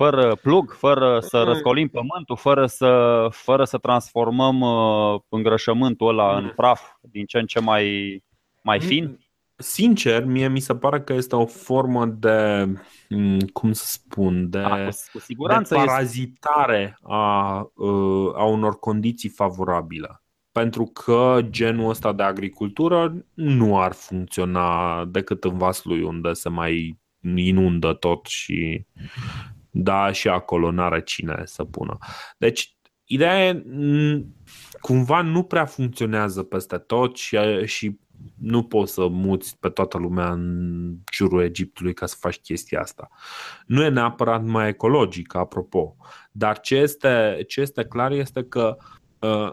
Fără plug, fără să mm. răscolim pământul, fără să, fără să transformăm uh, îngrășământul ăla în mm. praf din ce în ce mai, mai mm. fin sincer, mie mi se pare că este o formă de, mm, cum să spun, de, a, cu, siguranță de parazitare a, uh, a unor condiții favorabile. Pentru că genul ăsta de agricultură nu ar funcționa decât în Vaslui, unde se mai inundă tot și da, și acolo n-are cine să pună. Deci, ideea e, cumva nu prea funcționează peste tot și, și nu poți să muți pe toată lumea în jurul Egiptului ca să faci chestia asta. Nu e neapărat mai ecologic, apropo, dar ce este, ce este clar este că uh,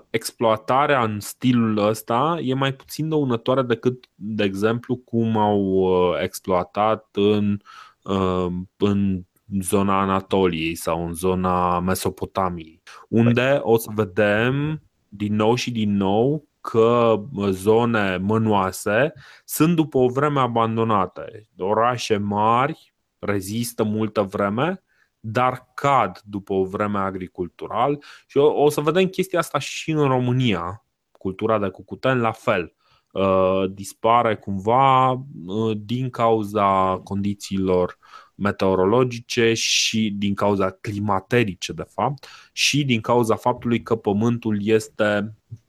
exploatarea în stilul ăsta e mai puțin dăunătoare decât, de exemplu, cum au uh, exploatat în, uh, în zona Anatoliei sau în zona Mesopotamiei, unde o să vedem din nou și din nou că zone mănoase sunt după o vreme abandonate. Orașe mari rezistă multă vreme, dar cad după o vreme agricultural și o, o să vedem chestia asta și în România. Cultura de cucuten la fel. Uh, dispare cumva uh, din cauza condițiilor meteorologice și din cauza climaterice, de fapt, și din cauza faptului că pământul este Uh,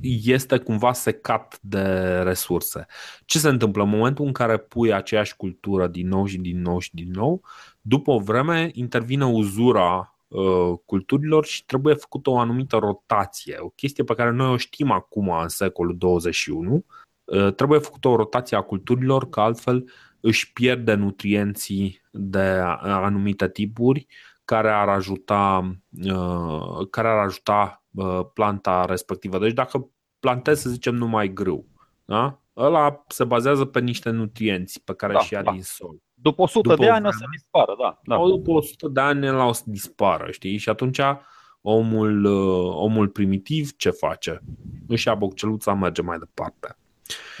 este cumva secat de resurse. Ce se întâmplă în momentul în care pui aceeași cultură din nou și din nou și din nou, după o vreme intervine uzura uh, culturilor și trebuie făcută o anumită rotație, o chestie pe care noi o știm acum în secolul 21. Uh, trebuie făcută o rotație a culturilor, că altfel își pierde nutrienții de anumite tipuri care ar ajuta, care ar ajuta Uh, planta respectivă. Deci dacă plantezi, să zicem, numai grâu, da? ăla se bazează pe niște nutrienți pe care da, și ia da. din sol. După 100 după de ani o să dispară, da. da. Sau după 100 de ani la o să dispară, știi? Și atunci omul, uh, omul primitiv ce face? Își ia bocceluța, merge mai departe.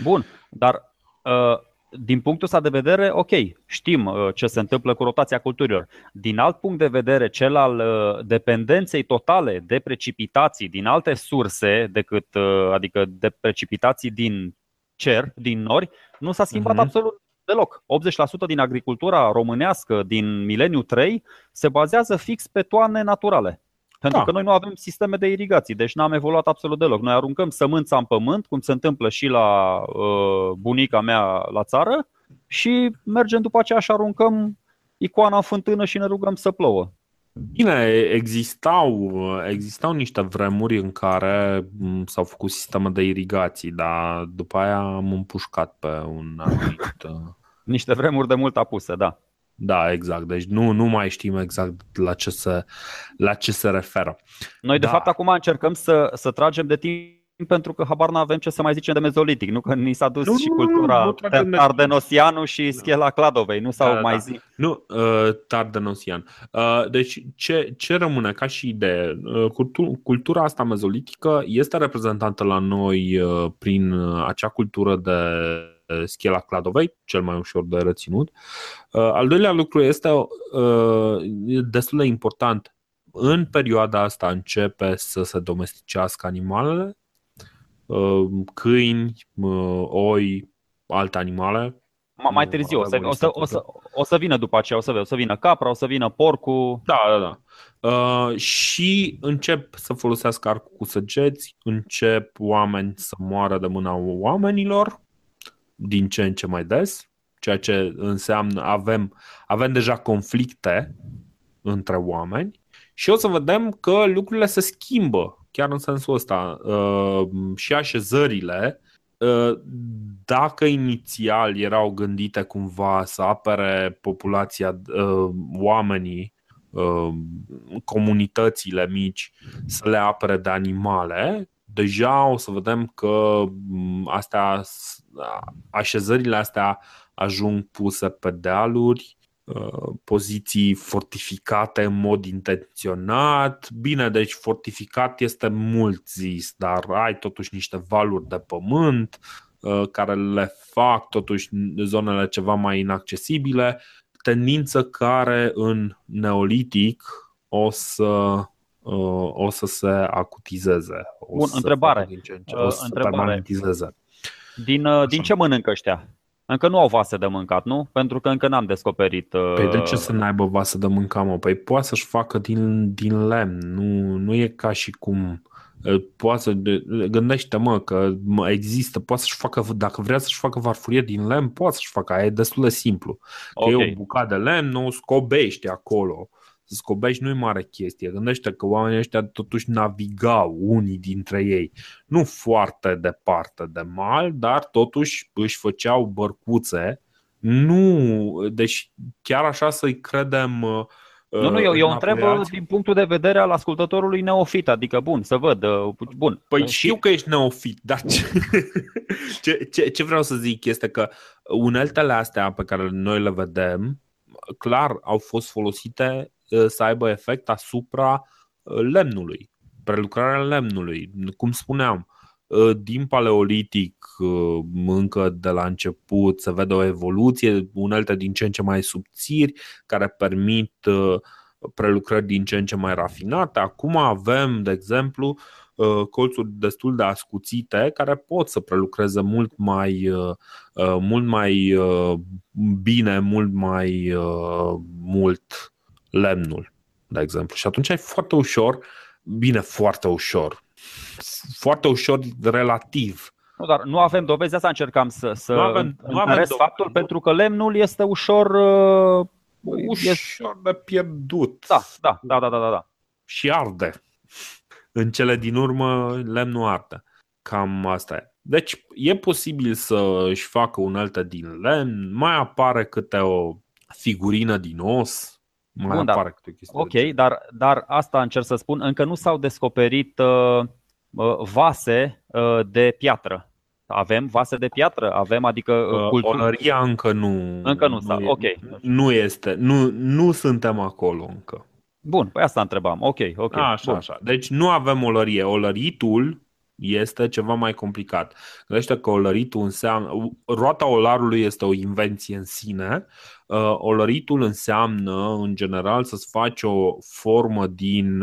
Bun, dar uh, din punctul ăsta de vedere, ok, știm uh, ce se întâmplă cu rotația culturilor. Din alt punct de vedere, cel al uh, dependenței totale de precipitații din alte surse decât, uh, adică de precipitații din cer, din nori, nu s-a schimbat uh-huh. absolut deloc. 80% din agricultura românească din mileniu 3 se bazează fix pe toane naturale. Pentru da. că noi nu avem sisteme de irigații, deci n-am evoluat absolut deloc. Noi aruncăm sămânța în pământ, cum se întâmplă și la uh, bunica mea la țară, și mergem după aceea și aruncăm icoana în fântână și ne rugăm să plouă. Bine, existau, existau niște vremuri în care s-au făcut sisteme de irigații, dar după aia am împușcat pe un anumit... Uh, niște vremuri de mult apuse, da. Da, exact. Deci nu, nu mai știm exact la ce se, la ce se referă. Noi, de da. fapt, acum încercăm să, să tragem de timp pentru că habar nu avem ce să mai zicem de mezolitic, nu că ni s-a dus nu, și nu, cultura nu, Tardenosianu și da. Schela Cladovei, nu s-au da, mai da. zis. Nu, uh, Tardenosian. Uh, deci ce, ce rămâne ca și idee? Uh, cultura, cultura asta mezolitică este reprezentată la noi uh, prin acea cultură de Schela Cladovei, cel mai ușor de reținut. Al doilea lucru este destul de important. În perioada asta începe să se domesticească animalele, câini, oi, alte animale, mai târziu, o să, o, să, o, să, o să vină după aceea, o să, o să vină capra, o să vină porcul. Da, da, da. Uh, și încep să folosească arcul cu săgeți, încep oameni să moară de mâna oamenilor din ce în ce mai des, ceea ce înseamnă avem, avem deja conflicte între oameni și o să vedem că lucrurile se schimbă chiar în sensul ăsta. Uh, și așezările Uh, dacă inițial erau gândite cumva să apere populația, uh, oamenii, uh, comunitățile mici, să le apere de animale, deja o să vedem că mm, astea, așezările astea ajung puse pe dealuri, Uh, poziții fortificate în mod intenționat. Bine, deci fortificat este mult zis, dar ai totuși niște valuri de pământ uh, care le fac totuși zonele ceva mai inaccesibile, tendință care în neolitic o să uh, o să se acutizeze. O Bun, să întrebare. Din ce în ce, o să întrebare. Se din, din ce mănâncă ăștia? Încă nu au vase de mâncat, nu? Pentru că încă n-am descoperit. Uh... Păi de ce să n-aibă vase de mâncat, mă? Păi poate să-și facă din, din lemn. Nu, nu e ca și cum uh, poate să gândește mă că există, poate să-și facă, dacă vrea să-și facă farfurie din lemn, poate să-și facă, aia e destul de simplu. Că okay. e o bucată de lemn, nu o scobești acolo să scobești nu e mare chestie. Gândește că oamenii ăștia totuși navigau, unii dintre ei, nu foarte departe de mal, dar totuși își făceau bărcuțe. Nu, deci chiar așa să-i credem uh, nu, nu, eu, eu întreb uh, din punctul de vedere al ascultătorului neofit, adică bun, să văd, uh, bun. Păi știu că ești neofit, dar ce, ce, ce, ce vreau să zic este că uneltele astea pe care noi le vedem, clar au fost folosite Uh, să aibă efect asupra uh, lemnului, prelucrarea lemnului. Cum spuneam, uh, din paleolitic încă de la început se vede o evoluție, unelte din ce în ce mai subțiri care permit prelucrări din ce în ce mai rafinate. Acum avem, de exemplu, colțuri destul de ascuțite care pot să prelucreze mult mai, mult mai bine, mult mai mult lemnul, de exemplu. Și atunci ai foarte ușor, bine, foarte ușor, foarte ușor relativ. Nu, dar nu avem dovezi, asta încercam să, să nu avem, nu avem faptul, pentru că lemnul este ușor... Uh, ușor este... de pierdut. Da, da, da, da, da, da, da. Și arde. În cele din urmă, lemnul arde. Cam asta e. Deci e posibil să își facă unelte din lemn, mai apare câte o figurină din os, mai Bun, apare câte chestii. Ok, dar, dar asta încerc să spun, încă nu s-au descoperit uh, uh, vase uh, de piatră. Avem vase de piatră? Avem, adică uh, culturi? Olăria încă nu. Încă nu, nu e, ok. Nu este, nu, nu suntem acolo încă. Bun, păi asta întrebam. Ok, ok. A, așa, Bun. așa. Deci nu avem olărie. Olăritul este ceva mai complicat. Gândește că olăritul înseamnă. Roata olarului este o invenție în sine. Uh, olăritul înseamnă, în general, să-ți faci o formă din,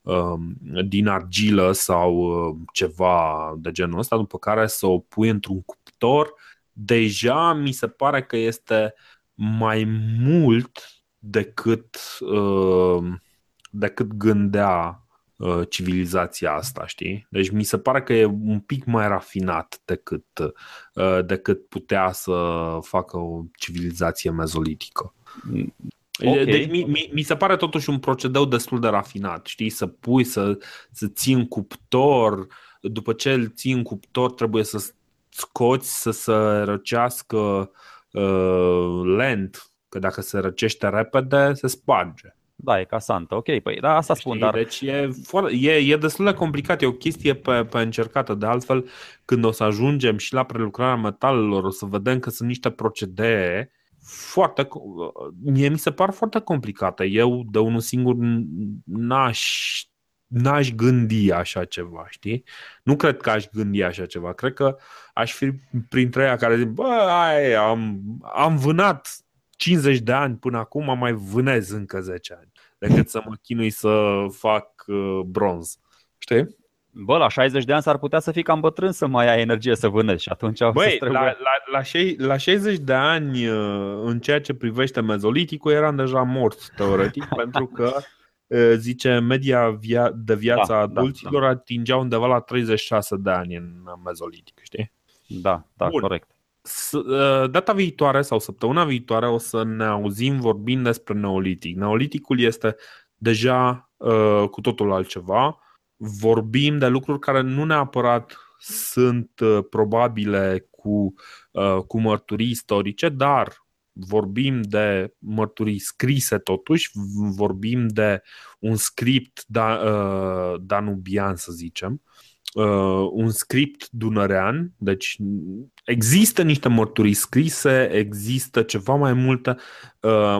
um, din argilă sau uh, ceva de genul ăsta, după care să o pui într-un cuptor. Deja mi se pare că este mai mult decât, uh, decât gândea Uh, civilizația asta, știi? Deci mi se pare că e un pic mai rafinat decât, uh, decât putea să facă o civilizație mezolitică. Okay. Deci mi, mi, mi se pare totuși un procedeu destul de rafinat, știi? Să pui, să, să ții în cuptor, după ce îl ții în cuptor trebuie să scoți, să se răcească uh, lent, că dacă se răcește repede se sparge. Da, e ca Santa, ok, păi da, asta spun, Știi, dar... Deci e, e, e destul de complicat, e o chestie pe, pe încercată, de altfel când o să ajungem și la prelucrarea metalelor o să vedem că sunt niște procedee foarte, mie mi se par foarte complicate. Eu de unul singur n-aș n-aș gândi așa ceva, știi? Nu cred că aș gândi așa ceva. Cred că aș fi printre ea care zic, bă, ai, am, am vânat 50 de ani până acum, mai vânez încă 10 ani decât să mă chinui să fac uh, bronz. Știi? Bă, la 60 de ani s-ar putea să fii cam bătrân să mai ai energie să vânezi și atunci Băi, la, la, la, șei, la 60 de ani uh, în ceea ce privește mezoliticul eram deja mort teoretic pentru că uh, zice media via- de viață da, a da, adulților da, da. atingea undeva la 36 de ani în mezolitic, știi? Da, da, Bun. corect. Uh, data viitoare sau săptămâna viitoare o să ne auzim vorbind despre neolitic. Neoliticul este deja uh, cu totul altceva vorbim de lucruri care nu neapărat sunt uh, probabile cu, uh, cu mărturii istorice, dar vorbim de mărturii scrise totuși, vorbim de un script da, uh, danubian, să zicem, un script dunărean, deci există niște mărturii scrise, există ceva mai multe,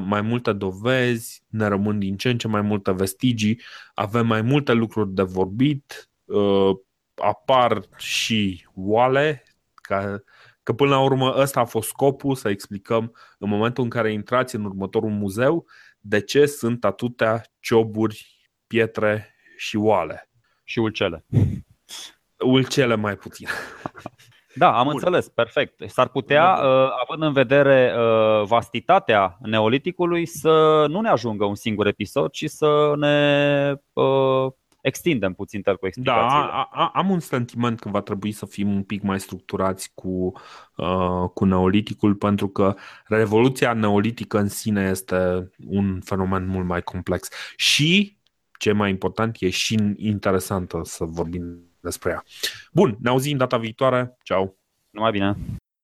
mai multe dovezi, ne rămân din ce în ce mai multe vestigii, avem mai multe lucruri de vorbit, apar și oale, ca, că până la urmă ăsta a fost scopul, să explicăm în momentul în care intrați în următorul muzeu de ce sunt atâtea cioburi, pietre și oale. Și ulcele. Ulcele mai puțin. Da, am Bun. înțeles, perfect. S-ar putea, uh, având în vedere uh, vastitatea neoliticului, să nu ne ajungă un singur episod, ci să ne uh, extindem puțin cu explicațiile. Da, a, a, am un sentiment că va trebui să fim un pic mai structurați cu, uh, cu neoliticul, pentru că revoluția neolitică în sine este un fenomen mult mai complex. Și, ce mai important, e și interesantă să vorbim despre ea. Bun, ne auzim data viitoare. Ciao! Numai bine!